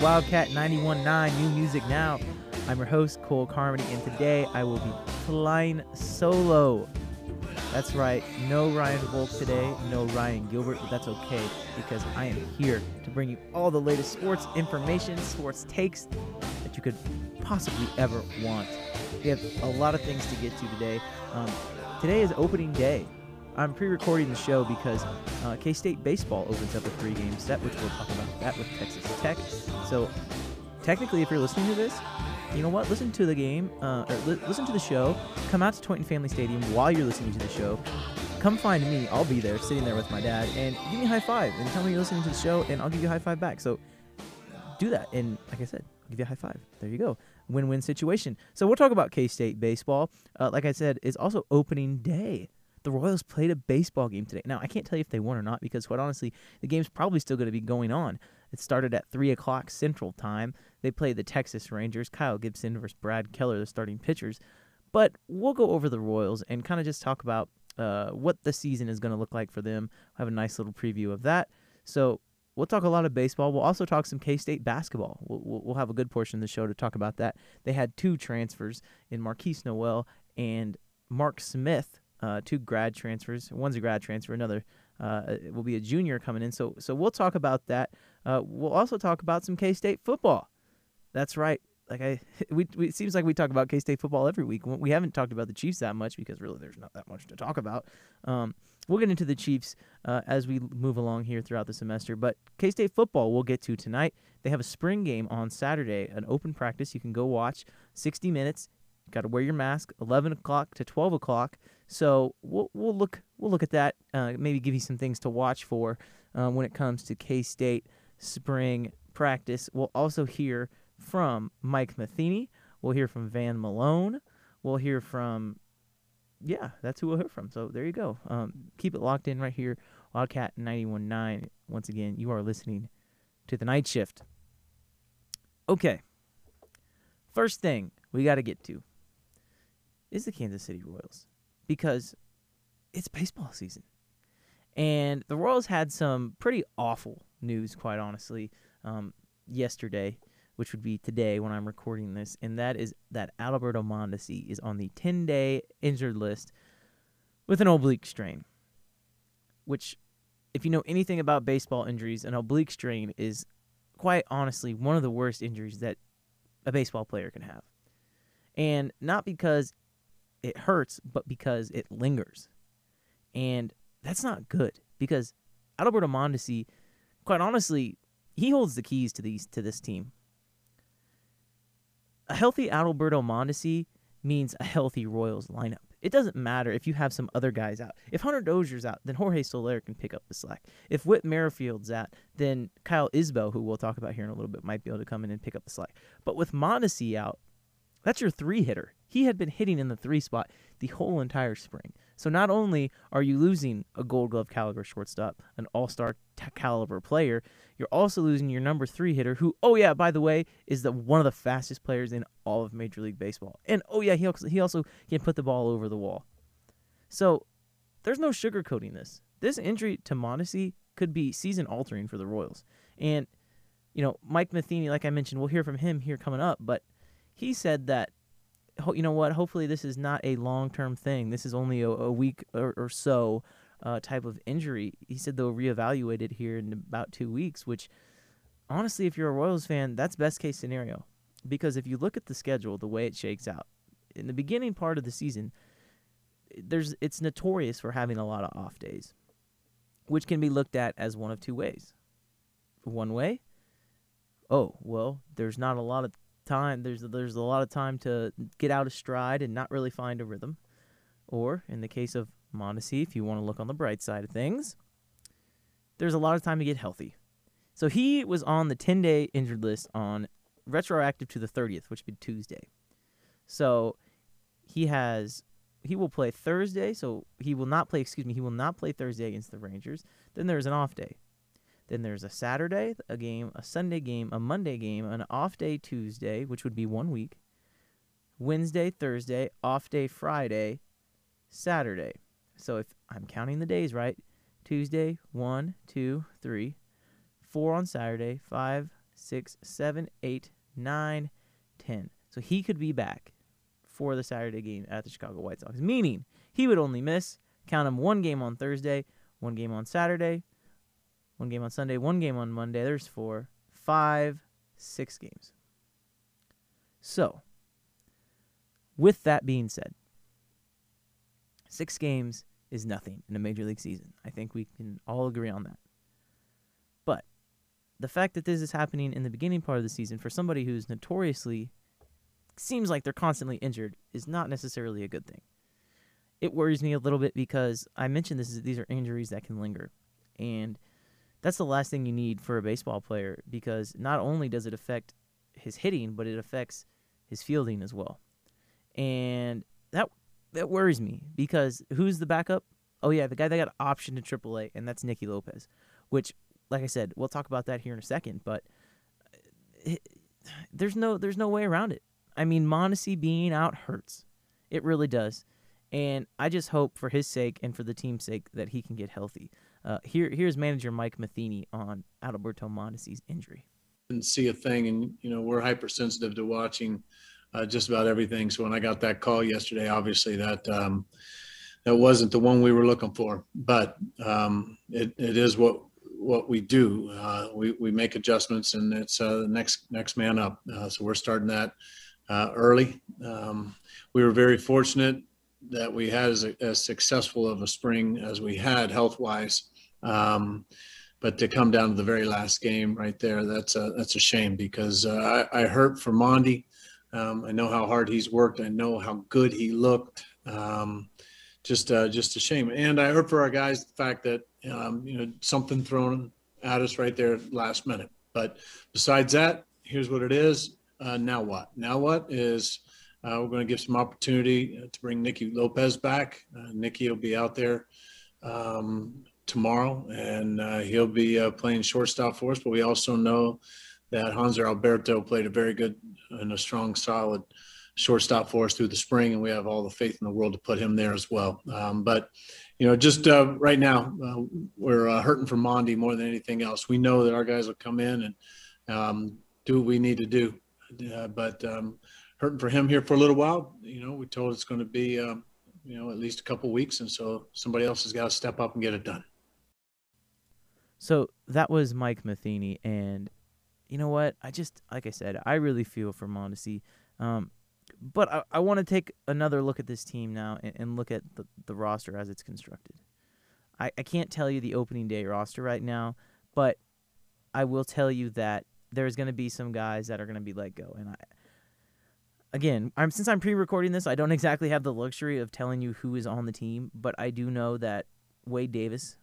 Wildcat 91.9 New Music Now. I'm your host, Cole Carmody, and today I will be flying solo. That's right, no Ryan Volk today, no Ryan Gilbert, but that's okay because I am here to bring you all the latest sports information, sports takes that you could possibly ever want. We have a lot of things to get to today. Um, today is opening day. I'm pre-recording the show because uh, K-State baseball opens up a three-game set, which we'll talk about that with Texas Tech. So technically, if you're listening to this, you know what? Listen to the game, uh, or li- listen to the show. Come out to Tointon Family Stadium while you're listening to the show. Come find me. I'll be there, sitting there with my dad, and give me a high five and tell me you're listening to the show, and I'll give you a high five back. So do that, and like I said, I'll give you a high five. There you go. Win-win situation. So we'll talk about K-State baseball. Uh, like I said, it's also opening day. The Royals played a baseball game today. Now I can't tell you if they won or not because, quite honestly, the game's probably still going to be going on. It started at three o'clock Central Time. They played the Texas Rangers, Kyle Gibson versus Brad Keller, the starting pitchers. But we'll go over the Royals and kind of just talk about uh, what the season is going to look like for them. have a nice little preview of that. So we'll talk a lot of baseball. We'll also talk some K-State basketball. We'll, we'll, we'll have a good portion of the show to talk about that. They had two transfers in Markquis Nowell and Mark Smith, uh, two grad transfers. One's a grad transfer, another uh, will be a junior coming in. So so we'll talk about that. Uh, we'll also talk about some K-State football. That's right. Like I, we, we it seems like we talk about K State football every week. We haven't talked about the Chiefs that much because really there's not that much to talk about. Um, we'll get into the Chiefs uh, as we move along here throughout the semester. But K State football we'll get to tonight. They have a spring game on Saturday, an open practice. You can go watch 60 minutes. Got to wear your mask. 11 o'clock to 12 o'clock. So we'll we'll look we'll look at that. Uh, maybe give you some things to watch for uh, when it comes to K State spring practice. We'll also hear from Mike Matheny. We'll hear from Van Malone. We'll hear from, yeah, that's who we'll hear from. So there you go. Um, keep it locked in right here, Wildcat 91.9. Once again, you are listening to the night shift. Okay. First thing we got to get to is the Kansas City Royals because it's baseball season. And the Royals had some pretty awful news, quite honestly, um, yesterday which would be today when I'm recording this, and that is that Alberto Mondesi is on the 10 day injured list with an oblique strain. Which, if you know anything about baseball injuries, an oblique strain is quite honestly one of the worst injuries that a baseball player can have. And not because it hurts, but because it lingers. And that's not good because Alberto Mondesi, quite honestly, he holds the keys to these to this team a healthy Alberto Mondesi means a healthy Royals lineup. It doesn't matter if you have some other guys out. If Hunter Dozier's out, then Jorge Soler can pick up the slack. If Whit Merrifield's out, then Kyle Isbel, who we'll talk about here in a little bit, might be able to come in and pick up the slack. But with Mondesi out, that's your three hitter. He had been hitting in the three spot the whole entire spring. So not only are you losing a Gold Glove caliber shortstop, an All Star caliber player, you're also losing your number three hitter, who oh yeah, by the way, is the one of the fastest players in all of Major League Baseball. And oh yeah, he also, he also can put the ball over the wall. So there's no sugarcoating this. This injury to Mondesi could be season altering for the Royals. And you know, Mike Matheny, like I mentioned, we'll hear from him here coming up, but he said that you know what? Hopefully, this is not a long term thing. This is only a, a week or, or so uh, type of injury. He said they'll reevaluate it here in about two weeks, which honestly, if you're a Royals fan, that's best case scenario. Because if you look at the schedule, the way it shakes out, in the beginning part of the season, there's it's notorious for having a lot of off days, which can be looked at as one of two ways. One way, oh well, there's not a lot of time there's there's a lot of time to get out of stride and not really find a rhythm. Or in the case of Mondesi, if you want to look on the bright side of things, there's a lot of time to get healthy. So he was on the 10-day injured list on retroactive to the 30th, which would be Tuesday. So he has he will play Thursday, so he will not play, excuse me, he will not play Thursday against the Rangers. Then there's an off day. Then there's a Saturday, a game, a Sunday game, a Monday game, an off day Tuesday, which would be one week. Wednesday, Thursday, off day Friday, Saturday. So if I'm counting the days right, Tuesday, one, two, three, four on Saturday, five, six, seven, eight, nine, ten. So he could be back for the Saturday game at the Chicago White Sox, meaning he would only miss, count him one game on Thursday, one game on Saturday, one game on Sunday, one game on Monday. There's four, five, six games. So, with that being said, six games is nothing in a major league season. I think we can all agree on that. But the fact that this is happening in the beginning part of the season for somebody who's notoriously seems like they're constantly injured is not necessarily a good thing. It worries me a little bit because I mentioned this is these are injuries that can linger. And that's the last thing you need for a baseball player because not only does it affect his hitting, but it affects his fielding as well. And that that worries me because who's the backup? Oh yeah, the guy that got optioned to AAA, and that's Nicky Lopez. Which, like I said, we'll talk about that here in a second. But uh, it, there's no there's no way around it. I mean, Mondesi being out hurts. It really does. And I just hope for his sake and for the team's sake that he can get healthy. Uh, here, here's manager Mike Matheny on Adalberto Mondesi's injury. Didn't see a thing, and you know we're hypersensitive to watching uh, just about everything. So when I got that call yesterday, obviously that um, that wasn't the one we were looking for, but um, it, it is what what we do. Uh, we we make adjustments, and it's uh, the next next man up. Uh, so we're starting that uh, early. Um, we were very fortunate that we had as, as successful of a spring as we had health wise. Um, but to come down to the very last game right there, that's a, that's a shame because uh, I, I hurt for Mondi. Um, I know how hard he's worked. I know how good he looked. Um, just, uh, just a shame. And I hurt for our guys the fact that um, you know something thrown at us right there last minute. But besides that, here's what it is. Uh, now what? Now what is uh, we're going to give some opportunity to bring Nicky Lopez back. Uh, Nicky will be out there um, tomorrow, and uh, he'll be uh, playing shortstop for us. But we also know that Hanser Alberto played a very good and a strong, solid shortstop for us through the spring, and we have all the faith in the world to put him there as well. Um, but you know, just uh, right now, uh, we're uh, hurting for Mondi more than anything else. We know that our guys will come in and um, do what we need to do, uh, but um, hurting for him here for a little while. You know, we told it's going to be, um, you know, at least a couple weeks, and so somebody else has got to step up and get it done. So that was Mike Matheny, and you know what? I just, like I said, I really feel for Mondesi. Um, but I, I want to take another look at this team now and, and look at the, the roster as it's constructed. I, I can't tell you the opening day roster right now, but I will tell you that there's going to be some guys that are going to be let go. And I, again, I'm since I'm pre-recording this, I don't exactly have the luxury of telling you who is on the team, but I do know that Wade Davis,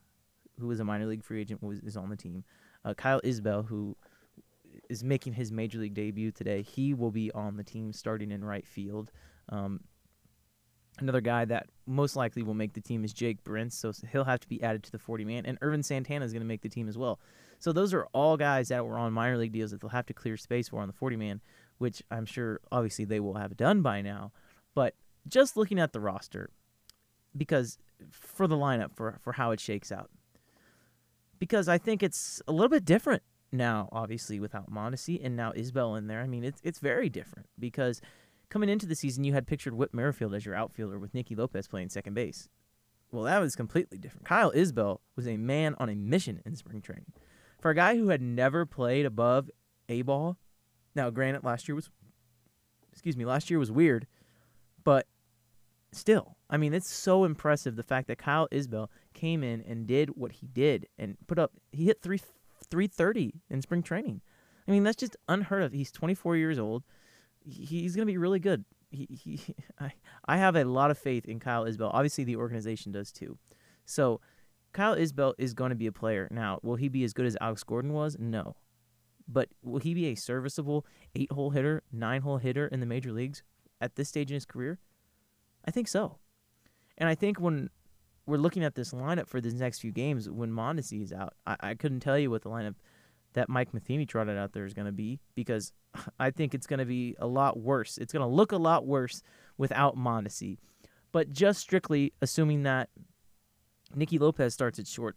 who is a minor league free agent, was is on the team. Uh, Kyle Isbel, who is making his major league debut today, he will be on the team starting in right field. Um, another guy that most likely will make the team is Jake Brentz, so he'll have to be added to the 40 man. And Ervin Santana is going to make the team as well. So those are all guys that were on minor league deals that they'll have to clear space for on the 40 man, which I'm sure obviously they will have done by now. But just looking at the roster, because for the lineup for for how it shakes out, because I think it's a little bit different now, obviously without Mondesi and now Isbel in there. I mean, it's it's very different because coming into the season you had pictured Whit Merrifield as your outfielder with Nicky Lopez playing second base. Well, that was completely different. Kyle Isbel was a man on a mission in spring training. For a guy who had never played above A ball, now granted last year was excuse me, last year was weird, but still, I mean, it's so impressive the fact that Kyle Isbel came in and did what he did and put up he hit 3 330 in spring training. I mean, that's just unheard of. He's 24 years old. He's going to be really good. He, he, I, I have a lot of faith in Kyle Isbel. Obviously, the organization does too. So, Kyle Isbel is going to be a player. Now, will he be as good as Alex Gordon was? No. But will he be a serviceable eight hole hitter, nine hole hitter in the major leagues at this stage in his career? I think so. And I think when we're looking at this lineup for these next few games when Mondesi is out. I, I couldn't tell you what the lineup that Mike Matheny trotted out there is going to be because I think it's going to be a lot worse. It's going to look a lot worse without Mondesi. But just strictly assuming that Nicky Lopez starts at short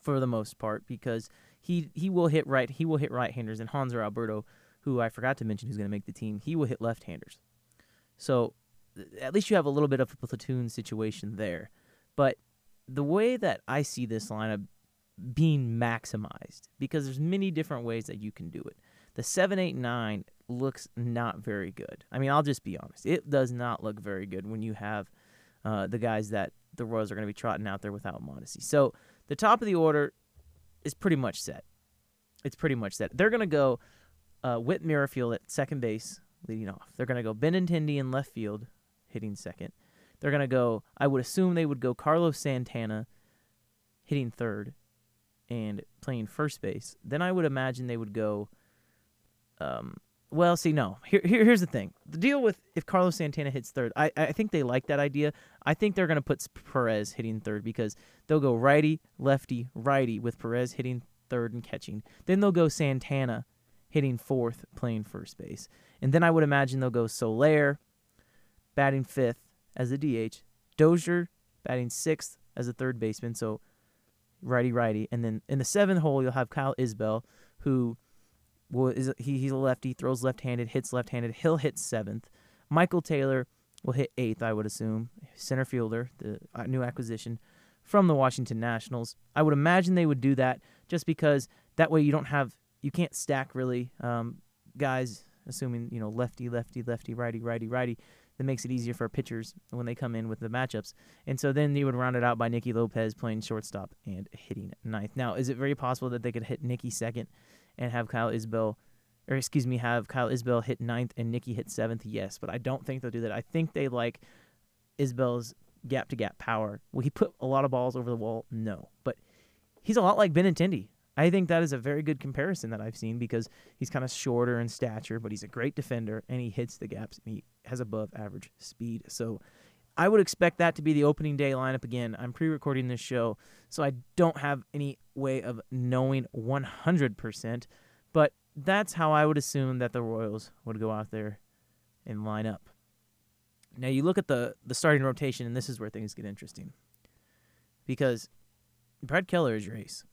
for the most part because he he will hit right he will hit right-handers and Hanser Alberto, who I forgot to mention who's going to make the team, he will hit left-handers. So at least you have a little bit of a platoon situation there. But the way that I see this lineup being maximized, because there's many different ways that you can do it. The seven, eight, nine looks not very good. I mean, I'll just be honest. It does not look very good when you have uh, the guys that the Royals are going to be trotting out there without Mondesi. So the top of the order is pretty much set. It's pretty much set. They're going to go uh, Whit Merrifield at second base, leading off. They're going to go Benintendi in left field, hitting second. They're going to go, I would assume they would go Carlos Santana hitting third and playing first base. Then I would imagine they would go, um, well, see, no. Here, here, here's the thing. The deal with if Carlos Santana hits third, I, I think they like that idea. I think they're going to put Perez hitting third because they'll go righty, lefty, righty with Perez hitting third and catching. Then they'll go Santana hitting fourth, playing first base. And then I would imagine they'll go Soler batting fifth as a DH, Dozier batting sixth as a third baseman. So righty righty, and then in the seventh hole you'll have Kyle Isbel, who will is he, he's a lefty, throws left-handed, hits left-handed. He'll hit seventh. Michael Taylor will hit eighth, I would assume, center fielder, the uh, new acquisition from the Washington Nationals. I would imagine they would do that just because that way you don't have you can't stack really um, guys, assuming you know lefty, lefty, lefty, righty, righty, righty that makes it easier for pitchers when they come in with the matchups. And so then you would round it out by Nicky Lopez playing shortstop and hitting ninth. Now, is it very possible that they could hit Nicky second and have Kyle Isbel, or excuse me, have Kyle Isbel hit ninth and Nicky hit seventh? Yes, but I don't think they'll do that. I think they like Isbel's gap to gap power. Will he put a lot of balls over the wall? No, but he's a lot like Benintendi. I think that is a very good comparison that I've seen because he's kind of shorter in stature, but he's a great defender and he hits the gaps and he has above average speed. So I would expect that to be the opening day lineup again. I'm pre recording this show, so I don't have any way of knowing 100%, but that's how I would assume that the Royals would go out there and line up. Now you look at the, the starting rotation, and this is where things get interesting. Because Brad Keller is your ace.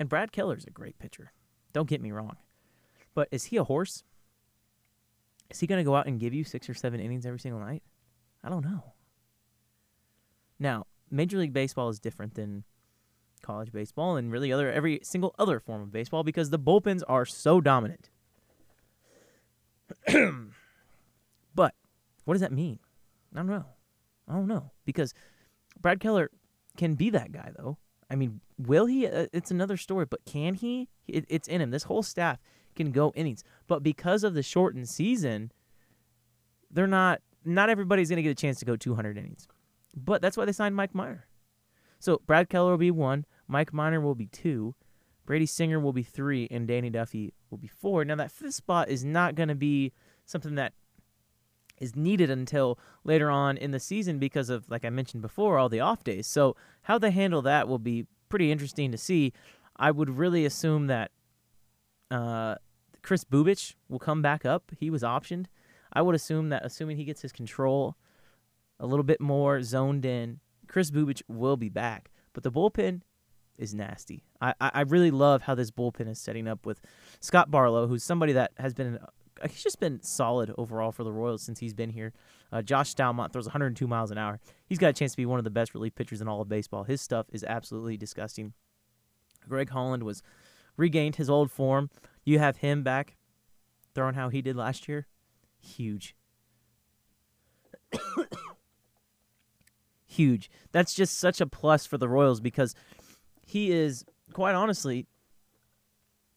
And Brad Keller's a great pitcher. Don't get me wrong. But is he a horse? Is he going to go out and give you six or seven innings every single night? I don't know. Now, Major League Baseball is different than college baseball and really other every single other form of baseball because the bullpens are so dominant. but what does that mean? I don't know. I don't know because Brad Keller can be that guy though. I mean, will he? Uh, it's another story, but can he? It, it's in him. This whole staff can go innings, but because of the shortened season, they're not. Not everybody's going to get a chance to go 200 innings, but that's why they signed Mike Minor. So Brad Keller will be one, Mike Minor will be two, Brady Singer will be three, and Danny Duffy will be four. Now that fifth spot is not going to be something that is needed until later on in the season because of, like I mentioned before, all the off days. So how they handle that will be pretty interesting to see. I would really assume that uh, Kris Bubic will come back up. He was optioned. I would assume that, assuming he gets his control a little bit more zoned in, Kris Bubic will be back. But the bullpen is nasty. I, I really love how this bullpen is setting up with Scott Barlow, who's somebody that has been he's just been solid overall for the Royals since he's been here. Uh, Josh Staumont throws 102 miles an hour. He's got a chance to be one of the best relief pitchers in all of baseball. His stuff is absolutely disgusting. Greg Holland was regained his old form. You have him back throwing how he did last year. Huge. Huge. That's just such a plus for the Royals because he is quite honestly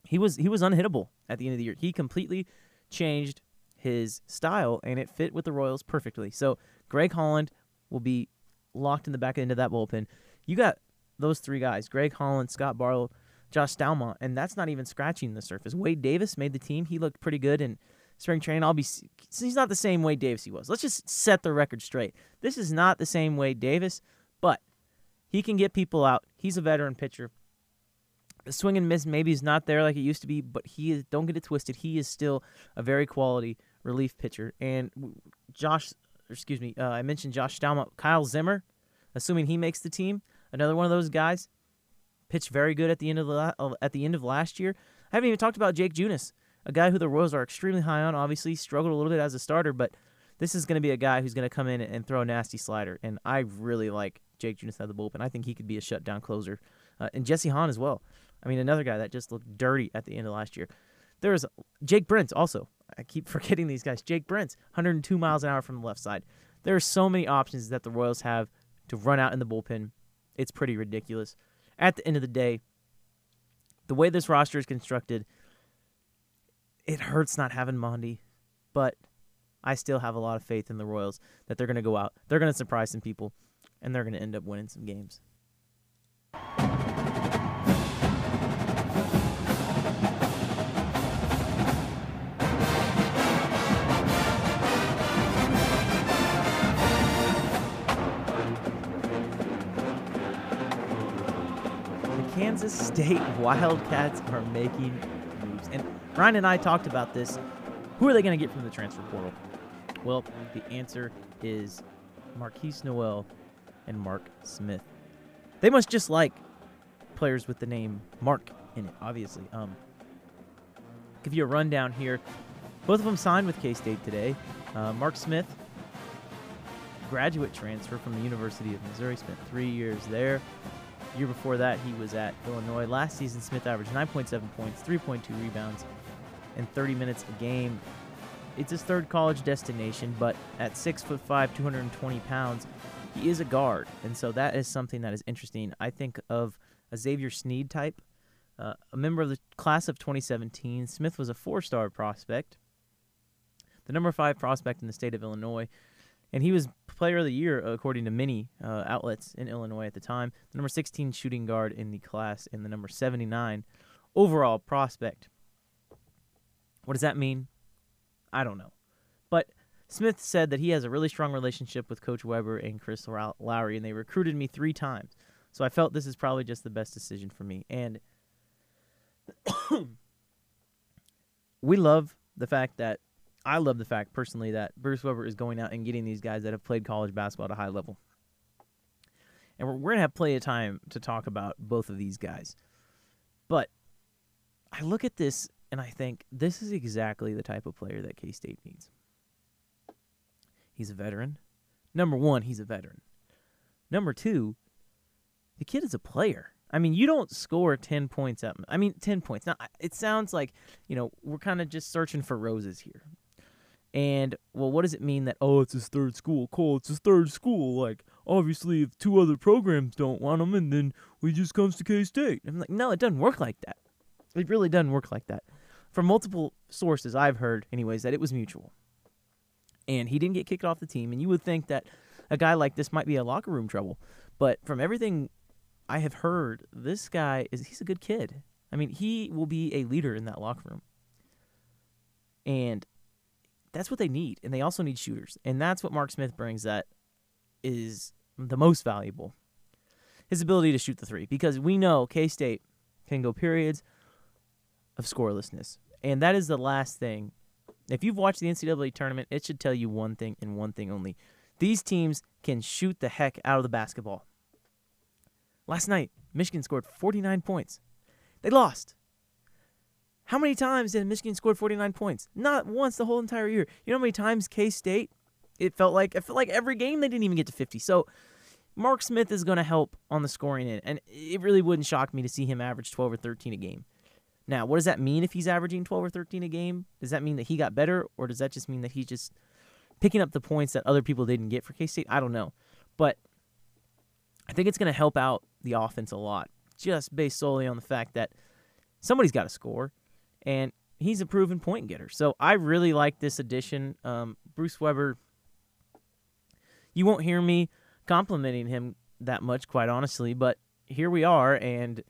he was he was unhittable at the end of the year. He completely changed his style and it fit with the Royals perfectly. So Greg Holland will be locked in the back end of that bullpen. You got those three guys: Greg Holland, Scott Barlow, Josh Staumont, and that's not even scratching the surface. Wade Davis made the team. He looked pretty good in spring training. I'll be he's not the same Wade Davis he was. Let's just set the record straight. This is not the same Wade Davis, but He can get people out. He's a veteran pitcher. The swing and miss maybe is not there like it used to be, but he is. Don't get it twisted. He is still a very quality relief pitcher. And Josh, excuse me, uh, I mentioned Josh Staumont, Kyle Zimmer, assuming he makes the team, another one of those guys, pitched very good at the end of the uh, at the end of last year. I haven't even talked about Jake Junis, a guy who the Royals are extremely high on. Obviously, struggled a little bit as a starter, but this is going to be a guy who's going to come in and throw a nasty slider. And I really like Jake Junis out of the bullpen. I think he could be a shutdown closer, uh, and Jesse Hahn as well. I mean, another guy that just looked dirty at the end of last year. There's Jake Brentz also. I keep forgetting these guys. Jake Brentz, 102 miles an hour from the left side. There are so many options that the Royals have to run out in the bullpen. It's pretty ridiculous. At the end of the day, the way this roster is constructed, it hurts not having Mondi, but I still have a lot of faith in the Royals that they're going to go out, they're going to surprise some people, and they're going to end up winning some games. Kansas State Wildcats are making moves. And Ryan and I talked about this. Who are they going to get from the transfer portal? Well, the answer is Markquis Nowell and Mark Smith. They must just like players with the name Mark in it, obviously. Um, give you a rundown here. Both of them signed with K State today. Uh, Mark Smith, graduate transfer from the University of Missouri, spent three years there. Year before that, he was at Illinois. Last season, Smith averaged 9.7 points, 3.2 rebounds, and 30 minutes a game. It's his third college destination, but at six foot five, 220 pounds, he is a guard, and so that is something that is interesting. I think of a Xavier Sneed type, uh, a member of the class of 2017. Smith was a four-star prospect, the number five prospect in the state of Illinois, and he was player of the year according to many uh, outlets in Illinois at the time. The number 16 shooting guard in the class, and the number 79 overall prospect. What does that mean? I don't know, but Smith said that he has a really strong relationship with Coach Weber and Chris Low- Lowery, and they recruited me three times. So I felt this is probably just the best decision for me. And we love the fact that I love the fact personally that Bruce Weber is going out and getting these guys that have played college basketball at a high level. And we're, we're going to have plenty of time to talk about both of these guys. But I look at this and I think this is exactly the type of player that K State needs. He's a veteran. Number one, he's a veteran. Number two, the kid is a player. I mean, you don't score 10 points at I mean 10 points. Now, it sounds like, you know, we're kind of just searching for roses here. And well, what does it mean that oh, it's his third school? Cole, it's his third school. Like obviously, if two other programs don't want him, and then he just comes to K State. I'm like, no, it doesn't work like that. It really doesn't work like that. From multiple sources, I've heard, anyways, that it was mutual. And he didn't get kicked off the team. And you would think that a guy like this might be a locker room trouble, but from everything I have heard, this guy is he's a good kid. I mean, he will be a leader in that locker room. And that's what they need. And they also need shooters. And that's what Mark Smith brings that is the most valuable. His ability to shoot the three. Because we know K State can go periods of scorelessness. And that is the last thing. If you've watched the NCAA tournament, it should tell you one thing and one thing only. These teams can shoot the heck out of the basketball. Last night, Michigan scored 49 points. They lost. How many times did Michigan score 49 points? Not once the whole entire year. You know how many times K State? It felt like it felt like every game they didn't even get to 50. So Mark Smith is going to help on the scoring end, and it really wouldn't shock me to see him average 12 or 13 a game. Now, what does that mean if he's averaging 12 or 13 a game? Does that mean that he got better, or does that just mean that he's just picking up the points that other people didn't get for K State? I don't know, but I think it's going to help out the offense a lot, just based solely on the fact that somebody's got to score, and he's a proven point getter. So I really like this addition. Um, Bruce Weber, you won't hear me complimenting him that much, quite honestly, but here we are, and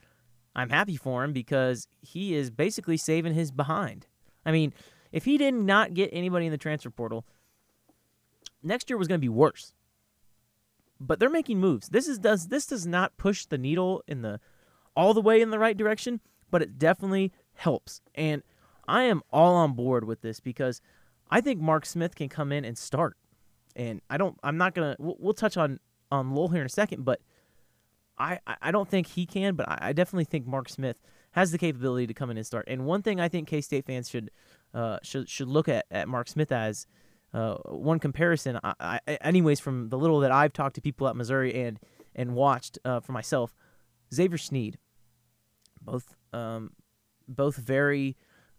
I'm happy for him because he is basically saving his behind. I mean, if he did not get anybody in the transfer portal, next year was going to be worse. but they're making moves. This is does this does not push the needle in the all the way in the right direction, but it definitely helps. And I am all on board with this because I think Mark Smith can come in and start. And I don't. I'm not gonna. We'll, we'll touch on on Lowell here in a second, but I I don't think he can. But I, I definitely think Mark Smith has the capability to come in and start. And one thing I think K State fans should uh, should should look at at Mark Smith as uh, one comparison. I, I, anyways, from the little that I've talked to people at Missouri and and watched uh, for myself, Xavier Sneed, both um, both very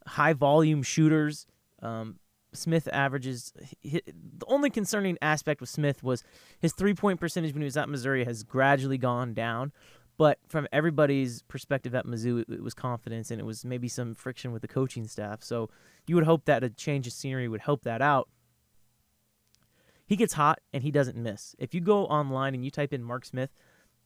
high volume shooters. Um, Smith averages. He, the only concerning aspect with Smith was his three point percentage when he was at Missouri has gradually gone down. But from everybody's perspective at Mizzou, it, it, was confidence and it was maybe some friction with the coaching staff. So you would hope that a change of scenery would help that out. He gets hot and he doesn't miss. If you go online and you type in Mark Smith,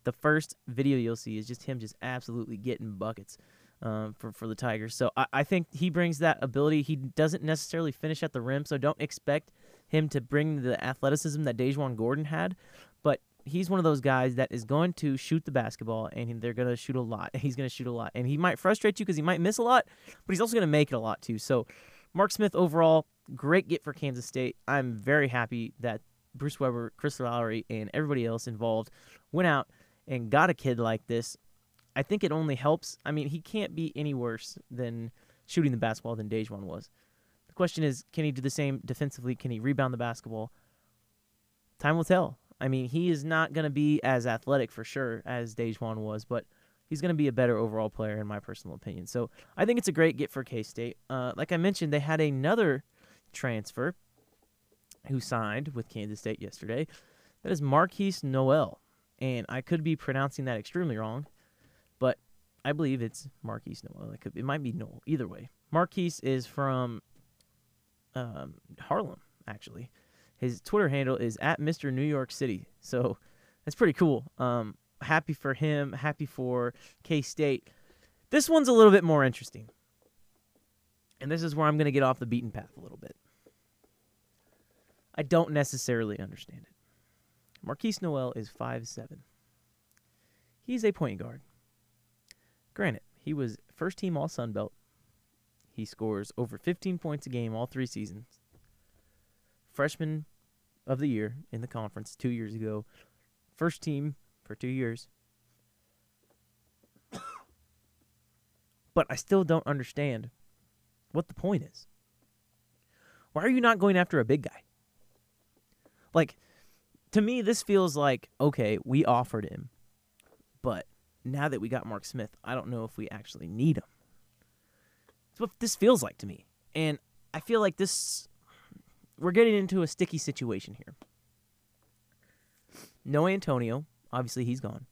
the first video you'll see is just him just absolutely getting buckets um, for for the Tigers. So I, I think he brings that ability. He doesn't necessarily finish at the rim, so don't expect him to bring the athleticism that DaJuan Gordon had. But he's one of those guys that is going to shoot the basketball, and they're going to shoot a lot. He's going to shoot a lot, and he might frustrate you because he might miss a lot, but he's also going to make it a lot too. So Mark Smith overall, great get for Kansas State. I'm very happy that Bruce Weber, Chris Lowery, and everybody else involved went out and got a kid like this I think it only helps. I mean, he can't be any worse than shooting the basketball than DaJuan was. The question is, can he do the same defensively? Can he rebound the basketball? Time will tell. I mean, he is not going to be as athletic for sure as DaJuan was, but he's going to be a better overall player in my personal opinion. So I think it's a great get for K State. Uh, like I mentioned, they had another transfer who signed with Kansas State yesterday. That is Markquis Nowell, And I could be pronouncing that extremely wrong. But I believe it's Markquis Nowell. It, could, it might be Noel. Either way, Markquis is from um, Harlem, actually. His Twitter handle is at Mr. New York City. So that's pretty cool. Um, happy for him. Happy for K State. This one's a little bit more interesting. And this is where I'm going to get off the beaten path a little bit. I don't necessarily understand it. Markquis Nowell is five seven. He's a point guard. Granted, he was first team All Sun Belt. He scores over 15 points a game all three seasons. Freshman of the year in the conference two years ago. First team for two years. but I still don't understand what the point is. Why are you not going after a big guy? Like, to me, this feels like okay, we offered him, but now that we got Mark Smith, I don't know if we actually need him. That's what this feels like to me. And I feel like this we're getting into a sticky situation here. No Antonio, obviously he's gone.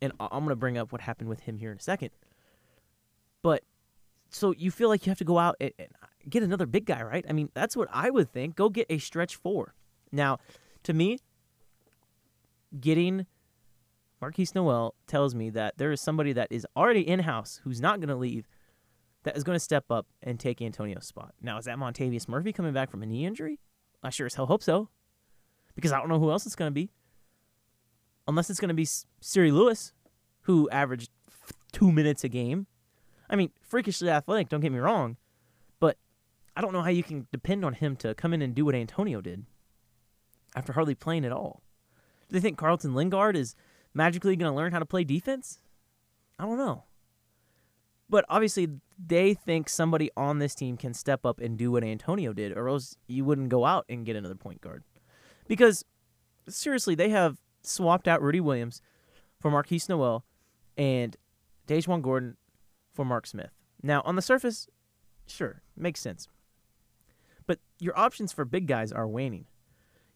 And I'm going to bring up what happened with him here in a second. But so you feel like you have to go out and get another big guy, right? I mean, that's what I would think. Go get a stretch four. Now, to me, getting Markquis Nowell tells me that there is somebody that is already in house who's not going to leave that is going to step up and take Antonio's spot. Now, is that Montavious Murphy coming back from a knee injury? I sure as hell hope so. Because I don't know who else it's going to be. Unless it's going to be Seryee Lewis, who averaged two minutes a game. I mean, freakishly athletic, don't get me wrong. But I don't know how you can depend on him to come in and do what Antonio did after hardly playing at all. Do they think Carlton Linguard is magically going to learn how to play defense? I don't know. But obviously, they think somebody on this team can step up and do what Antonio did, or else you wouldn't go out and get another point guard. Because, seriously, they have swapped out Rudi Williams for Markquis Nowell and DaJuan Gordon for Mark Smith. Now, on the surface, sure, makes sense. But your options for big guys are waning.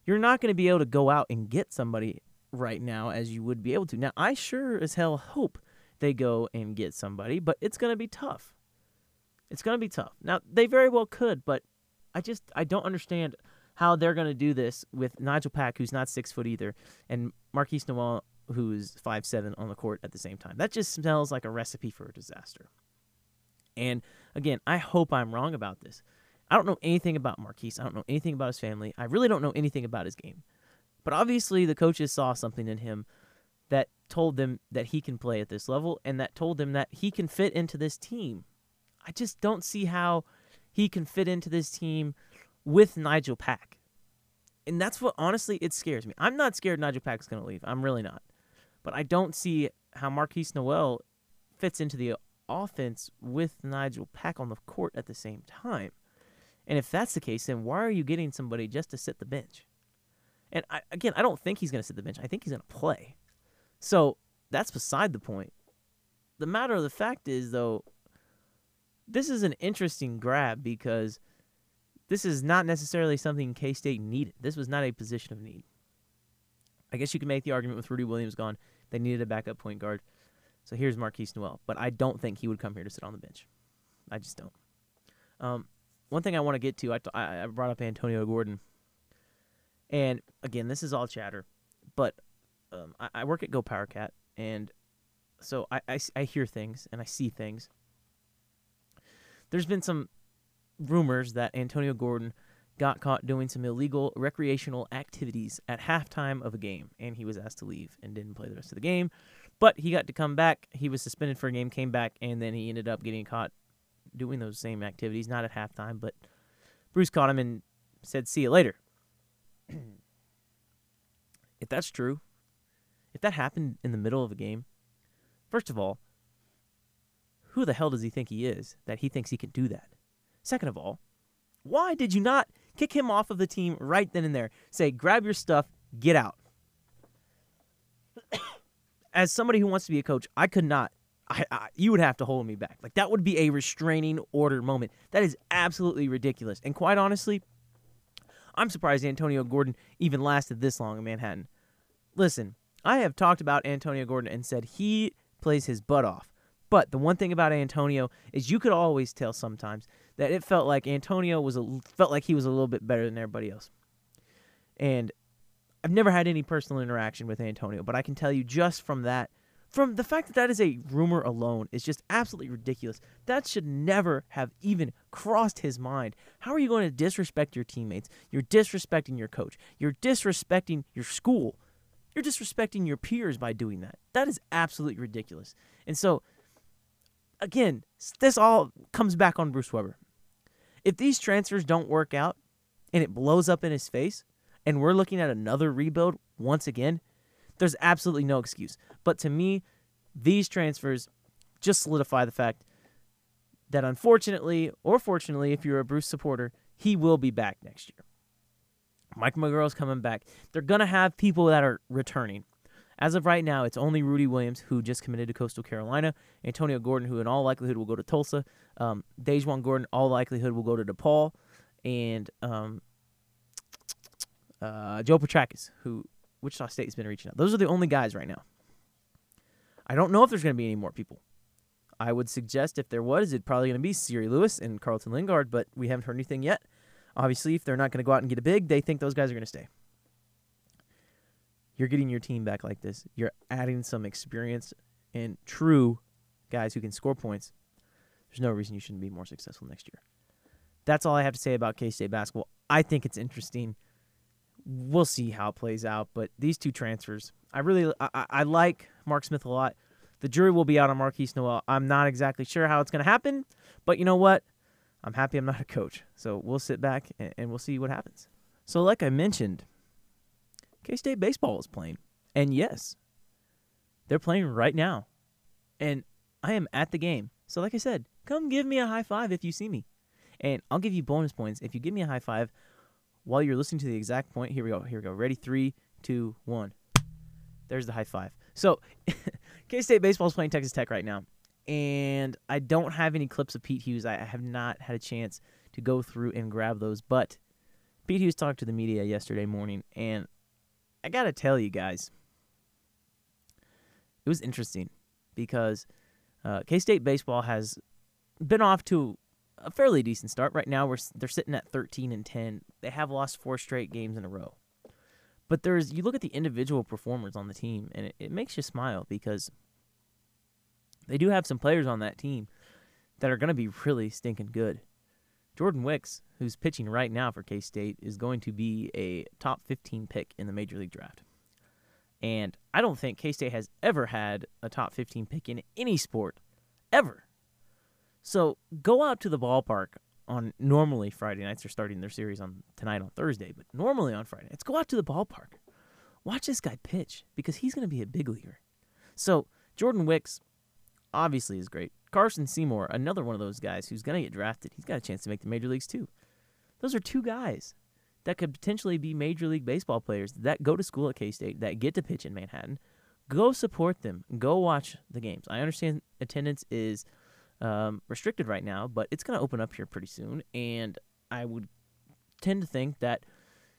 You're not going to be able to go out and get somebody right now as you would be able to. Now, I sure as hell hope they go and get somebody, but it's going to be tough. It's going to be tough. Now, they very well could, but I just I don't understand how they're going to do this with Nigel Pack, who's not six foot either, and Markquis Nowell, who's five seven on the court at the same time. That just smells like a recipe for a disaster. And again, I hope I'm wrong about this. I don't know anything about Markquis. I don't know anything about his family. I really don't know anything about his game. But obviously, the coaches saw something in him that told them that he can play at this level and that told them that he can fit into this team. I just don't see how he can fit into this team with Nigel Pack. And that's what honestly it scares me. I'm not scared Nigel Pack's going to leave. I'm really not. But I don't see how Markquis Nowell fits into the offense with Nigel Pack on the court at the same time. And if that's the case, then why are you getting somebody just to sit the bench? And I, again, I don't think he's going to sit the bench. I think he's going to play. So that's beside the point. The matter of the fact is, though, this is an interesting grab because this is not necessarily something K State needed. This was not a position of need. I guess you can make the argument with Rudi Williams gone, they needed a backup point guard. So here's Markquis Nowell. But I don't think he would come here to sit on the bench. I just don't. Um, one thing I want to get to, I, t- I brought up Antonio Gordon. And again, this is all chatter, but um, I, I, work at Go Power Cat, and so I, I, I hear things and I see things. There's been some rumors that Antonio Gordon got caught doing some illegal recreational activities at halftime of a game, and he was asked to leave and didn't play the rest of the game. But he got to come back. He was suspended for a game, came back, and then he ended up getting caught doing those same activities, not at halftime, but Bruce caught him and said, See you later. if that's true, if that happened in the middle of a game, first of all, who the hell does he think he is that he thinks he can do that? Second of all, why did you not kick him off of the team right then and there? Say, grab your stuff, get out. As somebody who wants to be a coach, I could not. I, I, you would have to hold me back. Like that would be a restraining order moment. That is absolutely ridiculous. And quite honestly, I'm surprised Antonio Gordon even lasted this long in Manhattan. Listen, I have talked about Antonio Gordon and said he plays his butt off. But the one thing about Antonio is you could always tell sometimes that it felt like Antonio was a, felt like he was a little bit better than everybody else. And I've never had any personal interaction with Antonio, but I can tell you just from that from the fact that that is a rumor alone is just absolutely ridiculous. That should never have even crossed his mind. How are you going to disrespect your teammates? You're disrespecting your coach. You're disrespecting your school. You're disrespecting your peers by doing that. That is absolutely ridiculous. And so, again, this all comes back on Bruce Weber. If these transfers don't work out and it blows up in his face, and we're looking at another rebuild once again, there's absolutely no excuse. But to me, these transfers just solidify the fact that unfortunately, or fortunately, if you're a Bruce supporter, he will be back next year. Mike McGuirl's coming back. They're going to have people that are returning. As of right now, it's only Rudi Williams, who just committed to Coastal Carolina, Antonio Gordon, who in all likelihood will go to Tulsa, um, DaJuan Gordon, all likelihood will go to DePaul, and um, uh, Joe Petrakis, who Wichita State has been reaching out. Those are the only guys right now. I don't know if there's going to be any more people. I would suggest if there was, it's probably going to be Seryee Lewis and Carlton Linguard, but we haven't heard anything yet. Obviously, if they're not going to go out and get a big, they think those guys are going to stay. You're getting your team back like this. You're adding some experience and true guys who can score points. There's no reason you shouldn't be more successful next year. That's all I have to say about K State basketball. I think it's interesting we'll see how it plays out. But these two transfers, I really I, I like Mark Smith a lot. The jury will be out on Markquis Nowell. I'm not exactly sure how it's going to happen, but you know what? I'm happy I'm not a coach. So we'll sit back and, and we'll see what happens. So, like I mentioned, K State baseball is playing. And yes, they're playing right now. And I am at the game. So, like I said, come give me a high five if you see me. And I'll give you bonus points if you give me a high five while you're listening to the exact point. Here we go. Here we go. Ready? Three, two, one. There's the high five. So, K State baseball is playing Texas Tech right now, and I don't have any clips of Pete Hughes. I have not had a chance to go through and grab those, but Pete Hughes talked to the media yesterday morning, and I gotta tell you guys, it was interesting because uh, K State baseball has been off to a fairly decent start. Right now, we're they're sitting at 13 and 10. They have lost four straight games in a row. But there's you look at the individual performers on the team, and it, it makes you smile because they do have some players on that team that are going to be really stinking good. Jordan Wicks, who's pitching right now for K State, is going to be a top 15 pick in the Major League Draft. And I don't think K State has ever had a top 15 pick in any sport, ever. So go out to the ballpark on normally Friday nights. They're starting their series on tonight on Thursday, but normally on Friday nights, go out to the ballpark. Watch this guy pitch because he's going to be a big leaguer. So Jordan Wicks obviously is great. Carson Seymour, another one of those guys who's going to get drafted. He's got a chance to make the major leagues too. Those are two guys that could potentially be major league baseball players that go to school at K State, that get to pitch in Manhattan. Go support them. Go watch the games. I understand attendance is um, restricted right now, but it's going to open up here pretty soon. And I would tend to think that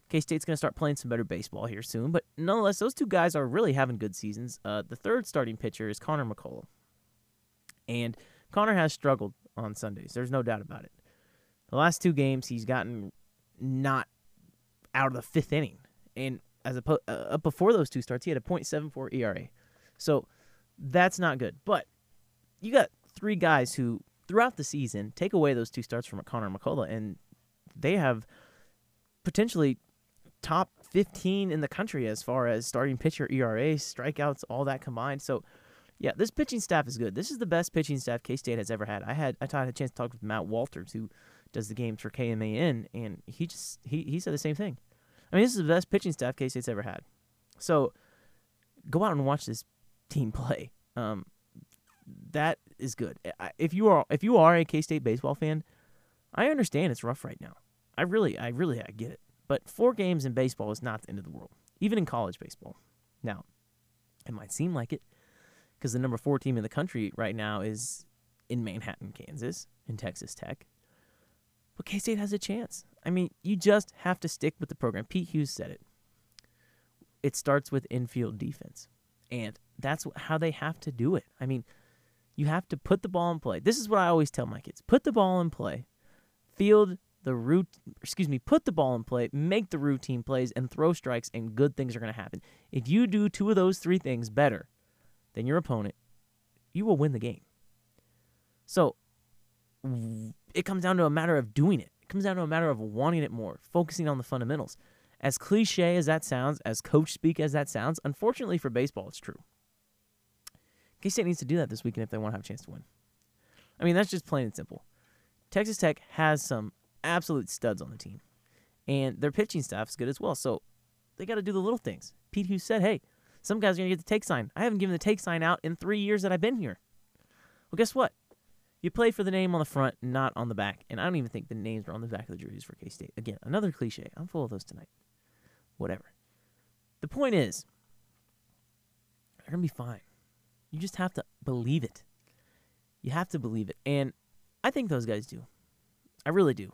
K State's going to start playing some better baseball here soon. But nonetheless, those two guys are really having good seasons. Uh, the third starting pitcher is Connor McCullough. And Connor has struggled on Sundays. There's no doubt about it. The last two games, he's gotten not out of the fifth inning. And as a, uh, before those two starts, he had a .74 ERA. So that's not good. But you got three guys who, throughout the season, take away those two starts from Connor McCullough, and they have potentially top 15 in the country as far as starting pitcher ERA, strikeouts, all that combined. So, yeah, this pitching staff is good. This is the best pitching staff K State has ever had. I had I had a chance to talk with Matt Walters, who does the games for KMAN, and he just he, he said the same thing. I mean, this is the best pitching staff K State's ever had. So, go out and watch this team play. Um, that is good. If you are if you are a K State baseball fan, I understand it's rough right now. I really, I really, I get it. But four games in baseball is not the end of the world, even in college baseball. Now, it might seem like it because the number four team in the country right now is in Manhattan, Kansas, in Texas Tech. But K State has a chance. I mean, you just have to stick with the program. Pete Hughes said it. It starts with infield defense. And that's how they have to do it. I mean, you have to put the ball in play. This is what I always tell my kids put the ball in play, field the root, excuse me, put the ball in play, make the routine plays, and throw strikes, and good things are going to happen. If you do two of those three things better than your opponent, you will win the game. So it comes down to a matter of doing it. It comes down to a matter of wanting it more, focusing on the fundamentals. As cliche as that sounds, as coach speak as that sounds, unfortunately for baseball, it's true. K State needs to do that this weekend if they want to have a chance to win. I mean, that's just plain and simple. Texas Tech has some absolute studs on the team, and their pitching staff is good as well. So they got to do the little things. Pete Hughes said, "Hey, some guys are gonna get the take sign. I haven't given the take sign out in three years that I've been here." Well, guess what? You play for the name on the front, not on the back. And I don't even think the names are on the back of the jerseys for K State. Again, another cliche. I'm full of those tonight. Whatever. The point is, they're gonna be fine. You just have to believe it. You have to believe it. And I think those guys do. I really do.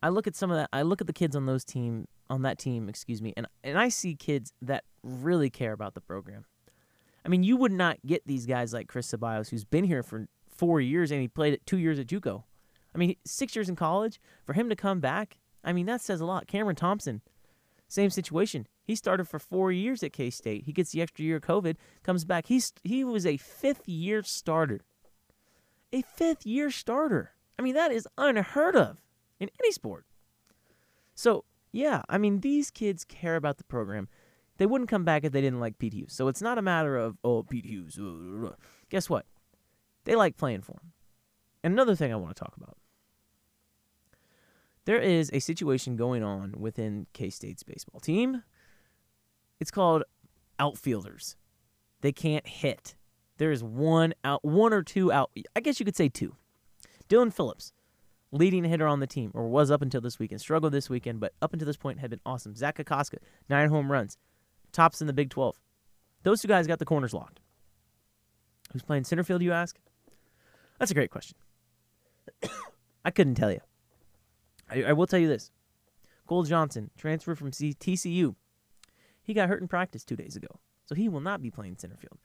I look at some of that I look at the kids on those team on that team, excuse me, and and I see kids that really care about the program. I mean, you would not get these guys like Chris Ceballos, who's been here for four years and he played it two years at JUCO. I mean, six years in college for him to come back. I mean, that says a lot. Cameron Thompson, same situation. He started for four years at K State. He gets the extra year of COVID, comes back. He's he was a fifth year starter. A fifth year starter. I mean, that is unheard of in any sport. So yeah, I mean, these kids care about the program. They wouldn't come back if they didn't like Pete Hughes. So it's not a matter of oh Pete Hughes. Uh, uh, uh, Guess what? They like playing for him. And another thing I want to talk about. There is a situation going on within K State's baseball team it's called outfielders. They can't hit. There is one out, one or two out. I guess you could say two. Dylan Phillips, leading hitter on the team, or was up until this weekend. Struggled this weekend, but up until this point had been awesome. Zach Kokoska, nine home runs, tops in the Big 12. Those two guys got the corners locked. Who's playing center field, you ask? That's a great question. I couldn't tell you. I, I will tell you this. Cole Johnson, transfer from C- TCU, he got hurt in practice two days ago, so he will not be playing center field.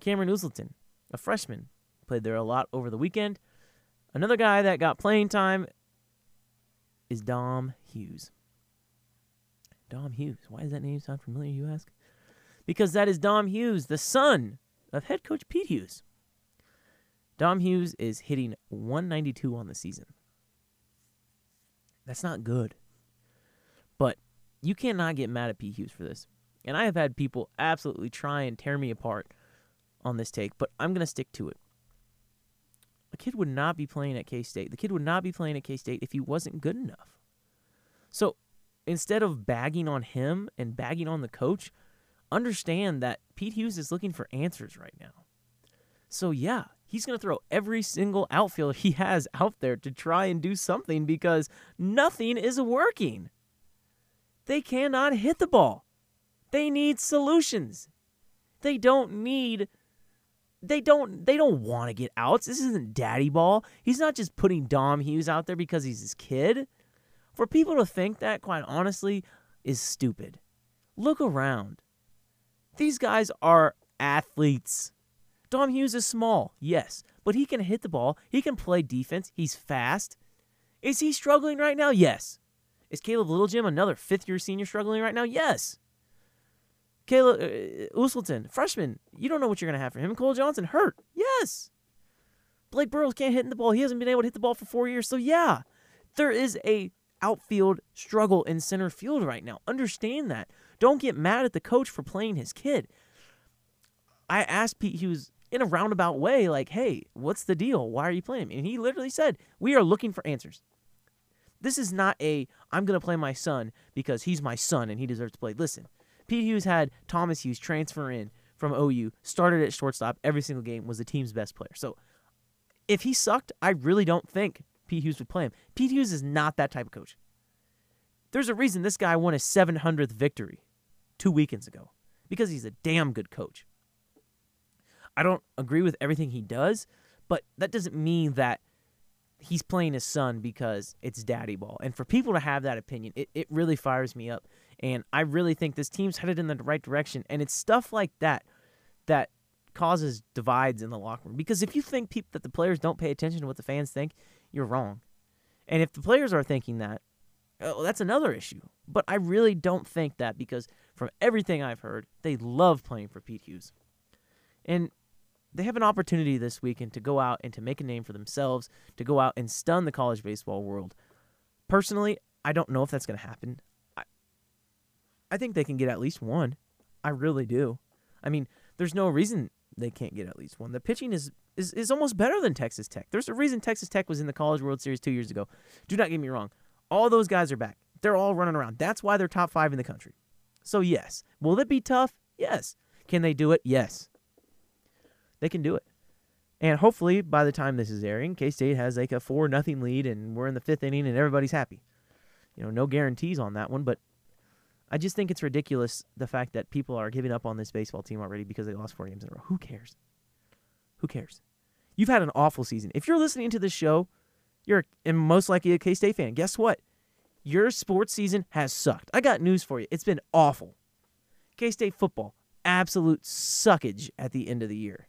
Cameron Usleton, a freshman, played there a lot over the weekend. Another guy that got playing time is Dom Hughes. Dom Hughes. Why does that name sound familiar, you ask? Because that is Dom Hughes, the son of head coach Pete Hughes. Dom Hughes is hitting 192 on the season. That's not good. But you cannot get mad at Pete Hughes for this. And I have had people absolutely try and tear me apart on this take, but I'm going to stick to it. A kid would not be playing at K State. The kid would not be playing at K State if he wasn't good enough. So instead of bagging on him and bagging on the coach, understand that Pete Hughes is looking for answers right now. So, yeah, he's going to throw every single outfield he has out there to try and do something because nothing is working. They cannot hit the ball. They need solutions. They don't need they don't they don't want to get outs. This isn't daddy ball. He's not just putting Dom Hughes out there because he's his kid. For people to think that, quite honestly, is stupid. Look around. These guys are athletes. Dom Hughes is small, yes, but he can hit the ball. He can play defense. He's fast. Is he struggling right now? Yes. Is Caleb Littlejim, another fifth year senior, struggling right now? Yes. Caleb uh, freshman, you don't know what you're going to have for him. Cole Johnson, hurt. Yes. Blake Burrows can't hit the ball. He hasn't been able to hit the ball for four years. So, yeah, there is a outfield struggle in center field right now. Understand that. Don't get mad at the coach for playing his kid. I asked Pete Hughes in a roundabout way, like, hey, what's the deal? Why are you playing him? And he literally said, we are looking for answers. This is not a, I'm going to play my son because he's my son and he deserves to play. Listen, Pete Hughes had Thomas Hughes transfer in from OU, started at shortstop every single game, was the team's best player. So if he sucked, I really don't think Pete Hughes would play him. Pete Hughes is not that type of coach. There's a reason this guy won his 700th victory two weekends ago because he's a damn good coach. I don't agree with everything he does, but that doesn't mean that he's playing his son because it's daddy ball. And for people to have that opinion, it, it really fires me up. And I really think this team's headed in the right direction. And it's stuff like that that causes divides in the locker room. Because if you think that the players don't pay attention to what the fans think, you're wrong. And if the players are thinking that, oh, well, that's another issue. But I really don't think that because from everything I've heard, they love playing for Pete Hughes. And they have an opportunity this weekend to go out and to make a name for themselves, to go out and stun the college baseball world. Personally, I don't know if that's going to happen. I, I think they can get at least one. I really do. I mean, there's no reason they can't get at least one. The pitching is, is, is almost better than Texas Tech. There's a reason Texas Tech was in the College World Series two years ago. Do not get me wrong. All those guys are back. They're all running around. That's why they're top five in the country. So, yes. Will it be tough? Yes. Can they do it? Yes they can do it. And hopefully, by the time this is airing, K State has like a four nothing lead, and we're in the fifth inning, and everybody's happy. You know, no guarantees on that one, but I just think it's ridiculous the fact that people are giving up on this baseball team already because they lost four games in a row. Who cares? Who cares? You've had an awful season. If you're listening to this show, you're and most likely a K State fan. Guess what? Your sports season has sucked. I got news for you. It's been awful. K State football, absolute suckage at the end of the year.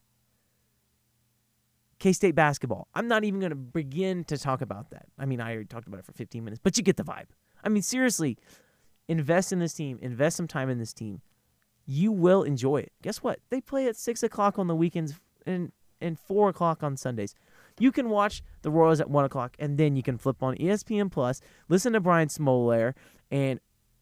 K State basketball. I'm not even going to begin to talk about that. I mean, I already talked about it for 15 minutes, but you get the vibe. I mean, seriously, invest in this team, invest some time in this team. You will enjoy it. Guess what? They play at 6 o'clock on the weekends and, and 4 o'clock on Sundays. You can watch the Royals at 1 o'clock, and then you can flip on ESPN Plus, listen to Brian Smoller, and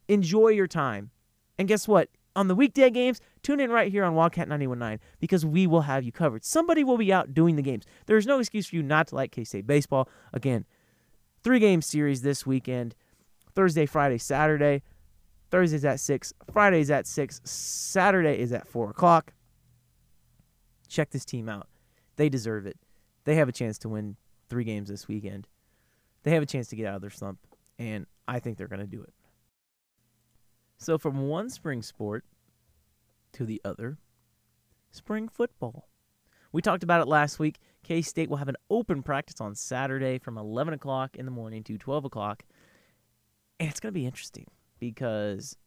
enjoy your time. And guess what? On the weekday games, tune in right here on Wildcat 91.9 because we will have you covered. Somebody will be out doing the games. There is no excuse for you not to like K State baseball. Again, three game series this weekend Thursday, Friday, Saturday. Thursday's at 6, Friday's at 6, Saturday is at 4 o'clock. Check this team out. They deserve it. They have a chance to win three games this weekend. They have a chance to get out of their slump, and I think they're going to do it. So from one spring sport to the other, spring football. We talked about it last week. K State will have an open practice on Saturday from 11 o'clock in the morning to 12 o'clock. And it's going to be interesting because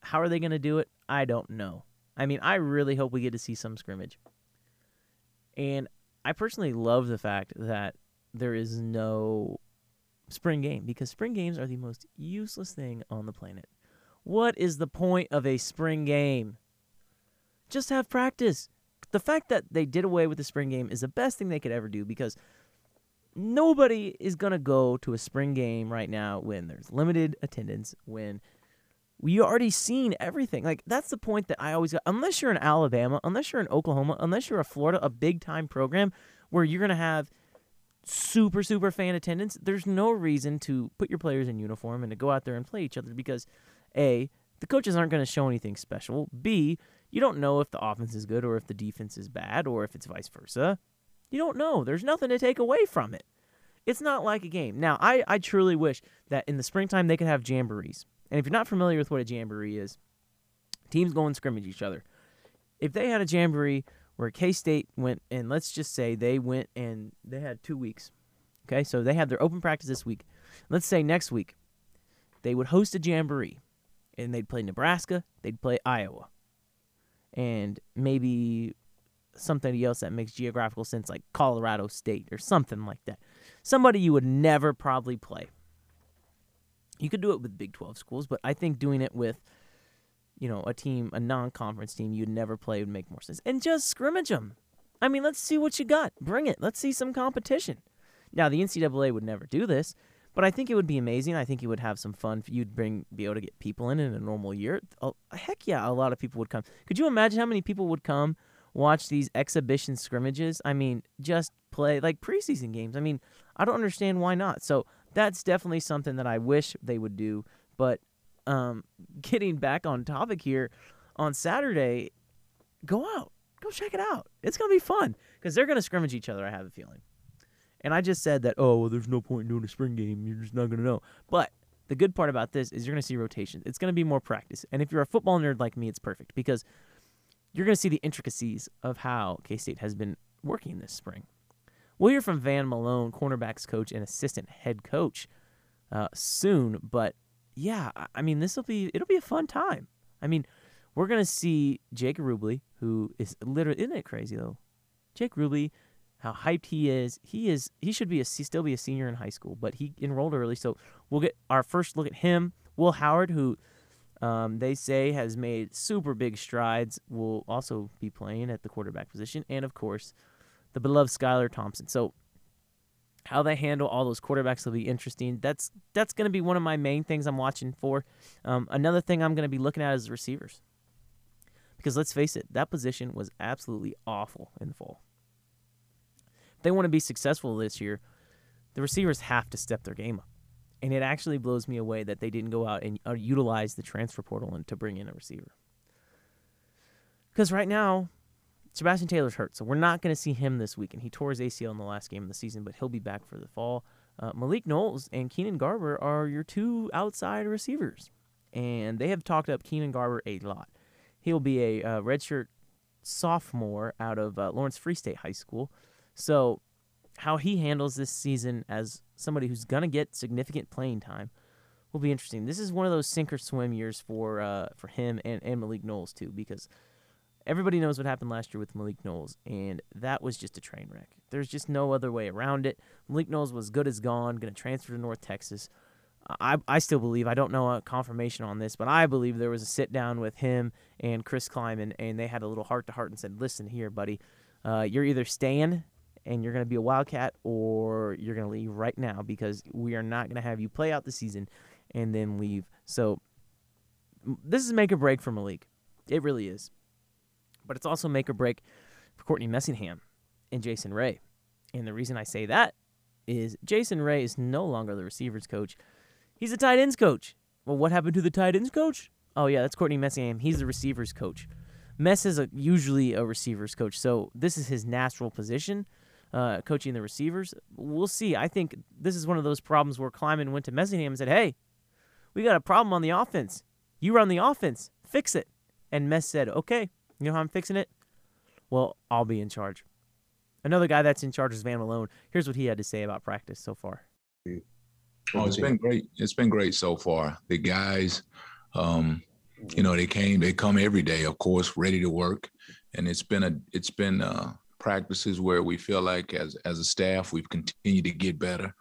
how are they going to do it? I don't know. I mean, I really hope we get to see some scrimmage. And I personally love the fact that there is no spring game because spring games are the most useless thing on the planet. What is the point of a spring game? Just have practice. The fact that they did away with the spring game is the best thing they could ever do because nobody is going to go to a spring game right now when there's limited attendance, when we already seen everything. Like that's the point that I always got. Unless you're in Alabama, unless you're in Oklahoma, unless you're a Florida, a big time program where you're gonna have super super fan attendance, there's no reason to put your players in uniform and to go out there and play each other because a the coaches aren't going to show anything special. B you don't know if the offense is good or if the defense is bad or if it's vice versa. You don't know. There's nothing to take away from it. It's not like a game. Now, I, I truly wish that in the springtime they could have jamborees. And if you're not familiar with what a jamboree is, teams go and scrimmage each other. If they had a jamboree where K State went, and let's just say they went and they had two weeks. Okay, so they had their open practice this week. Let's say next week they would host a jamboree and they'd play Nebraska, they'd play Iowa, and maybe something else that makes geographical sense, like Colorado State or something like that. Somebody you would never probably play. You could do it with Big 12 schools, but I think doing it with, you know, a team, a non conference team you'd never play would make more sense. And just scrimmage them. I mean, let's see what you got. Bring it. Let's see some competition. Now, the NCAA would never do this, but I think it would be amazing. I think you would have some fun. You'd bring, be able to get people in in a normal year. Oh, heck yeah, a lot of people would come. Could you imagine how many people would come watch these exhibition scrimmages? I mean, just play like preseason games. I mean, I don't understand why not. So that's definitely something that I wish they would do. But um, getting back on topic here, on Saturday, go out, go check it out. It's gonna be fun because they're gonna scrimmage each other. I have a feeling. And I just said that, oh, well, there's no point in doing a spring game. You're just not gonna know. But the good part about this is you're gonna see rotation. It's gonna be more practice. And if you're a football nerd like me, it's perfect because you're gonna see the intricacies of how K State has been working this spring. We'll hear from Van Malone, cornerbacks coach and assistant head coach, uh, soon. But yeah, I mean, this will be it'll be a fun time. I mean, we're gonna see Jake Rubley, who is literally isn't it crazy though? Jake Rubley, how hyped he is. He is he should be a still be a senior in high school, but he enrolled early, so we'll get our first look at him. Will Howard, who um, they say has made super big strides, will also be playing at the quarterback position, and of course the beloved Skylar Thompson. So how they handle all those quarterbacks will be interesting. That's that's going to be one of my main things I'm watching for. Um, another thing I'm going to be looking at is the receivers, because let's face it, that position was absolutely awful in the fall. They want to be successful this year, the receivers have to step their game up, and it actually blows me away that they didn't go out and uh, utilize the transfer portal and to bring in a receiver. Because right now, Chabastin Taylor's hurt, so we're not going to see him this week. And He tore his ACL in the last game of the season, but he'll be back for the fall. Uh, Malik Knowles and Keenan Garber are your two outside receivers, and they have talked up Keenan Garber a lot. He'll be a uh, redshirt sophomore out of uh, Lawrence Free State High School. So, how he handles this season as somebody who's going to get significant playing time will be interesting. This is one of those sink or swim years for uh, for him and, and Malik Knowles too, because Everybody knows what happened last year with Malik Knowles, and that was just a train wreck. There's just no other way around it. Malik Knowles was good as gone, going to transfer to North Texas. I, I still believe, I don't know a confirmation on this, but I believe there was a sit down with him and Chris Klieman, and they had a little heart to heart and said, Listen here, buddy, uh, you're either staying and you're going to be a Wildcat or you're going to leave right now because we are not going to have you play out the season and then leave. So this is make or break for Malik. It really is but it's also make or break for Courtney Messingham and Jason Ray. And the reason I say that is Jason Ray is no longer the receivers coach. He's the tight ends coach. Well, what happened to the tight ends coach? Oh yeah, that's Courtney Messingham. He's the receivers coach. Mess is a, usually a receivers coach, so this is his natural position, uh, coaching the receivers. We'll see. I think this is one of those problems where Klieman went to Messingham and said, "Hey, we got a problem on the offense. You run the offense. Fix it." And Mess said, "Okay." You know how I'm fixing it? Well, I'll be in charge. Another guy that's in charge is Van Malone. Here's what he had to say about practice so far. Oh, it's been great. It's been great so far. The guys, um, you know, they came, they come every day, of course, ready to work, and it's been a, it's been uh, practices where we feel like as as a staff we've continued to get better,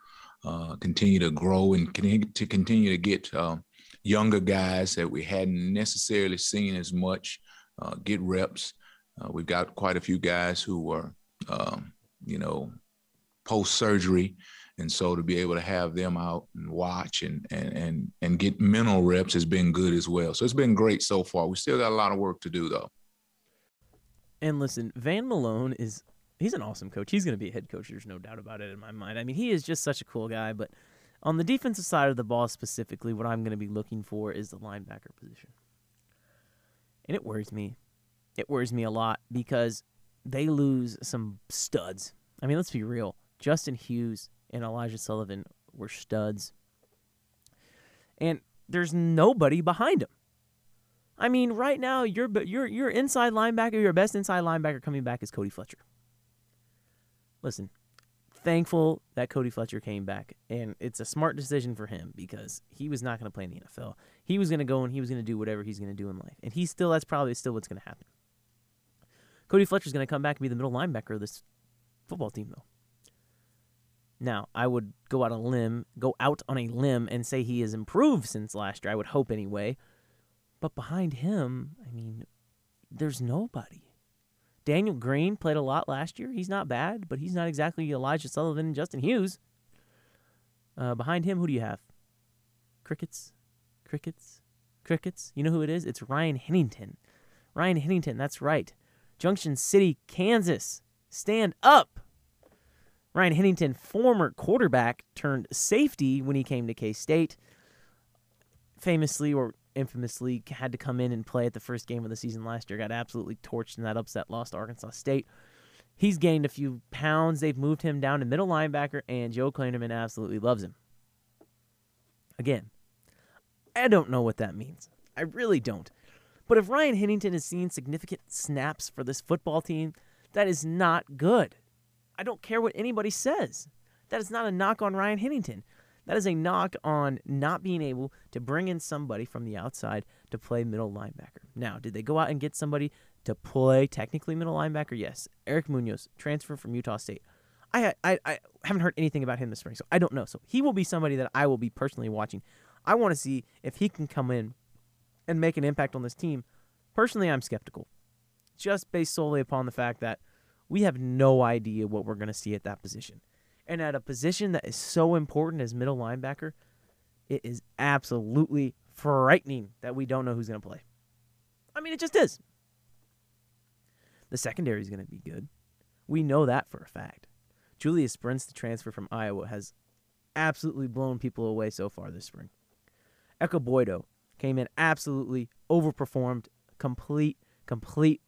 uh, continue to grow, and continue to continue to get uh, younger guys that we hadn't necessarily seen as much uh, get reps. Uh, we've got quite a few guys who are, um, you know, post surgery, and so to be able to have them out and watch and and and and get mental reps has been good as well. So it's been great so far. We still got a lot of work to do though. And listen, Van Malone is he's an awesome coach. He's going to be a head coach. There's no doubt about it in my mind. I mean, he is just such a cool guy. But on the defensive side of the ball specifically, what I'm going to be looking for is the linebacker position. And it worries me. It worries me a lot because they lose some studs. I mean, let's be real. Justin Hughes and Elijah Sullivan were studs. And there's nobody behind them. I mean, right now, your your your inside linebacker, your best inside linebacker coming back is Cody Fletcher. Listen, thankful that Cody Fletcher came back, and it's a smart decision for him because he was not going to play in the NFL. He was going to go and he was going to do whatever he's going to do in life, and he still that's probably still what's going to happen. Cody Fletcher's going to come back and be the middle linebacker of this football team, though. Now, I would go out a limb, go out on a limb, and say he has improved since last year. I would hope anyway. But behind him, I mean, there's nobody. Daniel Green played a lot last year. He's not bad, but he's not exactly Elijah Sullivan and Justin Hughes. Uh, behind him, who do you have? Crickets, crickets, crickets. You know who it is? It's Ryan Hennington. Ryan Hennington, that's right. Junction City, Kansas. Stand up. Ryan Hennington, former quarterback turned safety when he came to K State, famously or infamously had to come in and play at the first game of the season last year. Got absolutely torched in that upset, lost to Arkansas State. He's gained a few pounds. They've moved him down to middle linebacker, and Joe Klanderman absolutely loves him. Again, I don't know what that means. I really don't. But if Ryan Hennington is seeing significant snaps for this football team, that is not good. I don't care what anybody says. That is not a knock on Ryan Hennington. That is a knock on not being able to bring in somebody from the outside to play middle linebacker. Now, did they go out and get somebody to play technically middle linebacker? Yes. Eric Munoz, transfer from Utah State. I, I, I haven't heard anything about him this spring, so I don't know. So he will be somebody that I will be personally watching. I want to see if he can come in and make an impact on this team. Personally, I'm skeptical, just based solely upon the fact that we have no idea what we're going to see at that position. And at a position that is so important as middle linebacker, it is absolutely frightening that we don't know who's going to play. I mean, it just is. The secondary is going to be good. We know that for a fact. Julius Brents, the transfer from Iowa, has absolutely blown people away so far this spring. Ekow Boye-Doe came in absolutely overperformed, complete, complete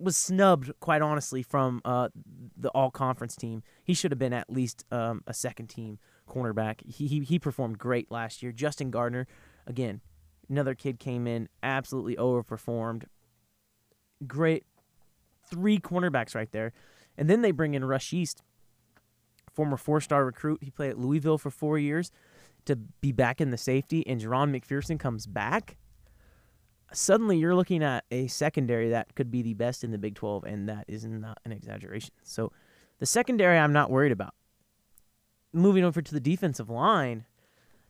was snubbed, quite honestly, from uh, the all conference team. He should have been at least um, a second team cornerback. He, he he performed great last year. Justin Gardner, again, another kid came in absolutely overperformed. Great, three cornerbacks right there, and then they bring in Russ Yeast, former four star recruit. He played at Louisville for four years to be back in the safety, and Jahron McPherson comes back suddenly you're looking at a secondary that could be the best in the Big 12, and that is not an exaggeration. So the secondary I'm not worried about. Moving over to the defensive line,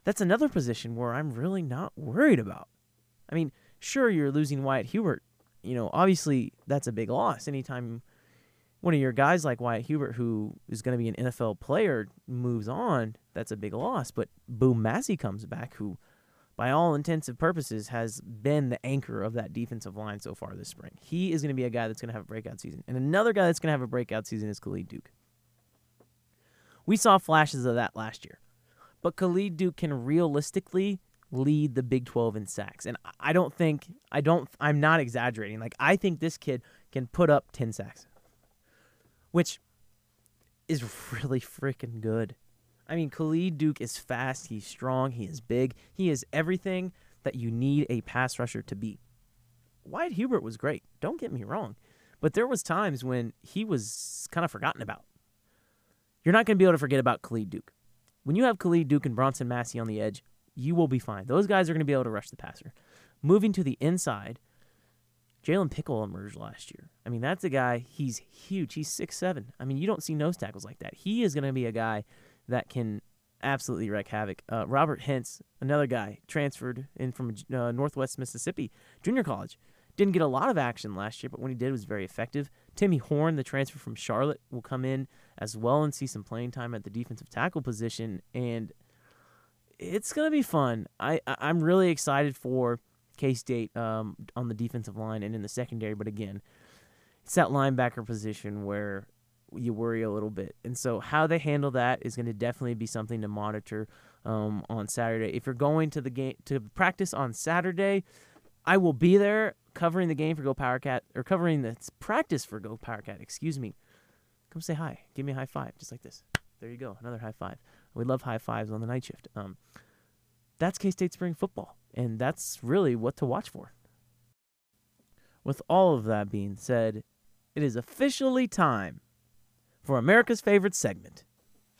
that's another position where I'm really not worried about. I mean, sure, you're losing Wyatt Hubert. You know, obviously that's a big loss. Anytime one of your guys like Wyatt Hubert, who is going to be an NFL player, moves on, that's a big loss. But Boom Massey comes back, who by all intents and purposes, has been the anchor of that defensive line so far this spring. He is going to be a guy that's going to have a breakout season. And another guy that's going to have a breakout season is Khalid Duke. We saw flashes of that last year. But Khalid Duke can realistically lead the Big 12 in sacks. And I don't think, I don't, I'm not exaggerating. Like, I think this kid can put up 10 sacks, which is really freaking good. I mean, Khalid Duke is fast, he's strong, he is big, he is everything that you need a pass rusher to be. Wyatt Hubert was great, don't get me wrong, but there was times when he was kind of forgotten about. You're not going to be able to forget about Khalid Duke. When you have Khalid Duke and Bronson Massey on the edge, you will be fine. Those guys are going to be able to rush the passer. Moving to the inside, Jalen Pickle emerged last year. I mean, that's a guy, he's huge. He's six seven. I mean, you don't see nose tackles like that. He is going to be a guy that can absolutely wreak havoc. Uh, Robert Hintz, another guy, transferred in from uh, Northwest Mississippi Junior College. Didn't get a lot of action last year, but when he did, was very effective. Timmy Horn, the transfer from Charlotte, will come in as well and see some playing time at the defensive tackle position, and it's gonna be fun. I I- I'm really excited for K State um, on the defensive line and in the secondary, but again, it's that linebacker position where you worry a little bit, and so how they handle that is going to definitely be something to monitor um, on Saturday. If you're going to the game to practice on Saturday, I will be there covering the game for Go Power Cat or covering the practice for Go Power Cat. Excuse me. Come say hi. Give me a high five, just like this. There you go, another high five. We love high fives on the night shift. Um, that's K State spring football, and that's really what to watch for. With all of that being said, it is officially time for America's favorite segment.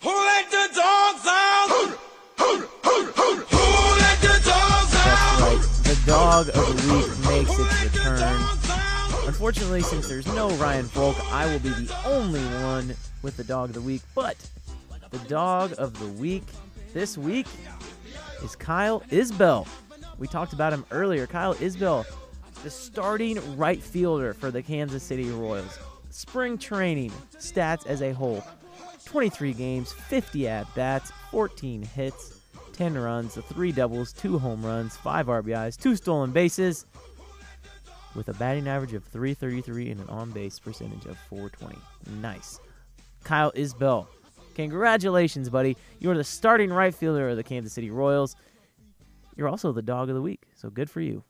Who let the dogs out? Who let the dogs out? right, the dog of the week makes its return. Unfortunately, since there's no Ryan Volk, I will be the only one with the dog of the week. But the dog of the week this week is Kyle Isbel. We talked about him earlier. Kyle Isbel, the starting right fielder for the Kansas City Royals. Spring training stats as a whole 23 games, 50 at bats, 14 hits, 10 runs, 3 doubles, 2 home runs, 5 RBIs, 2 stolen bases with a batting average of 333 and an on base percentage of 420. Nice. Kyle Isbel. Congratulations, buddy. You're the starting right fielder of the Kansas City Royals. You're also the dog of the week, so good for you.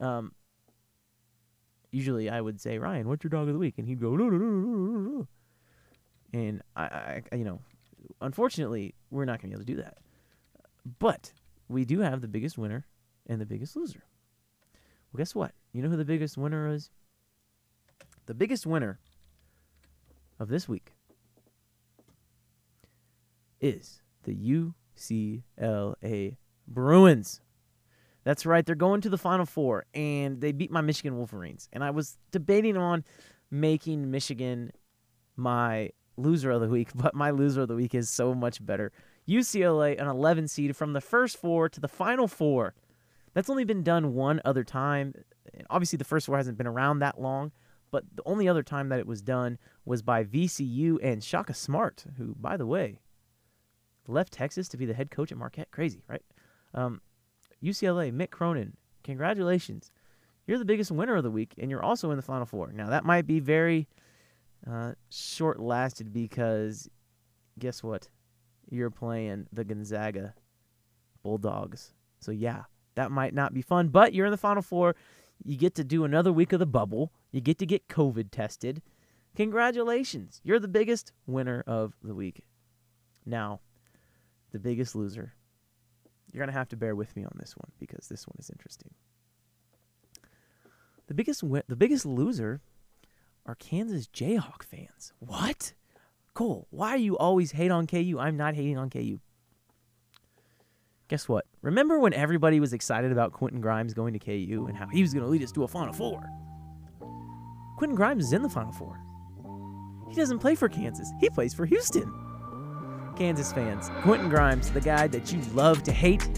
Um, usually I would say, Ryan, what's your dog of the week? And he'd go, no, no, no, no, no, no. And I, I, you know, unfortunately, we're not going to be able to do that. But we do have the biggest winner and the biggest loser. Well, guess what? You know who the biggest winner is? The biggest winner of this week is the UCLA Bruins. That's right, they're going to the Final Four, and they beat my Michigan Wolverines. And I was debating on making Michigan my loser of the week, but my loser of the week is so much better. UCLA, an 11 seed from the first four to the Final Four. That's only been done one other time. Obviously, the first four hasn't been around that long, but the only other time that it was done was by VCU and Shaka Smart, who, by the way, left Texas to be the head coach at Marquette. Crazy, right? Um, UCLA, Mick Cronin, congratulations. You're the biggest winner of the week, and you're also in the Final Four. Now, that might be very uh, short lasted because guess what? You're playing the Gonzaga Bulldogs. So, yeah, that might not be fun, but you're in the Final Four. You get to do another week of the bubble. You get to get COVID tested. Congratulations. You're the biggest winner of the week. Now, the biggest loser. You're going to have to bear with me on this one because this one is interesting. The biggest win- the biggest loser are Kansas Jayhawk fans. What? Cole, why do you always hate on KU? I'm not hating on KU. Guess what? Remember when everybody was excited about Quentin Grimes going to KU and how he was going to lead us to a Final Four? Quentin Grimes is in the Final Four. He doesn't play for Kansas, he plays for Houston. Kansas fans, Quentin Grimes, the guy that you love to hate,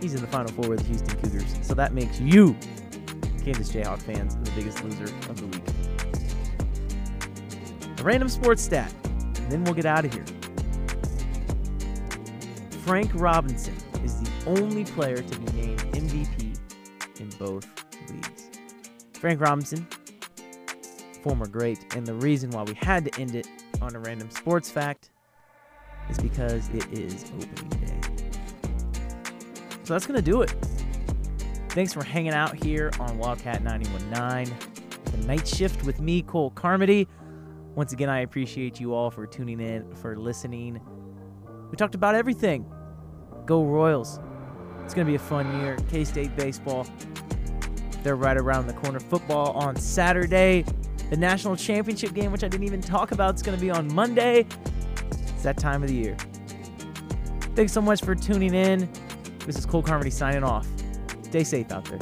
he's in the Final Four with the Houston Cougars. So that makes you, Kansas Jayhawk fans, the biggest loser of the week. A random sports stat, and then we'll get out of here. Frank Robinson is the only player to be named MVP in both leagues. Frank Robinson, former great, and the reason why we had to end it on a random sports fact is because it is opening day. So that's going to do it. Thanks for hanging out here on Wildcat 919, the night shift with me, Cole Carmody. Once again, I appreciate you all for tuning in, for listening. We talked about everything. Go Royals. It's going to be a fun year. K State baseball. They're right around the corner. Football on Saturday. The national championship game, which I didn't even talk about, is going to be on Monday. It's that time of the year. Thanks so much for tuning in. This is Cole Carmody signing off. Stay safe out there.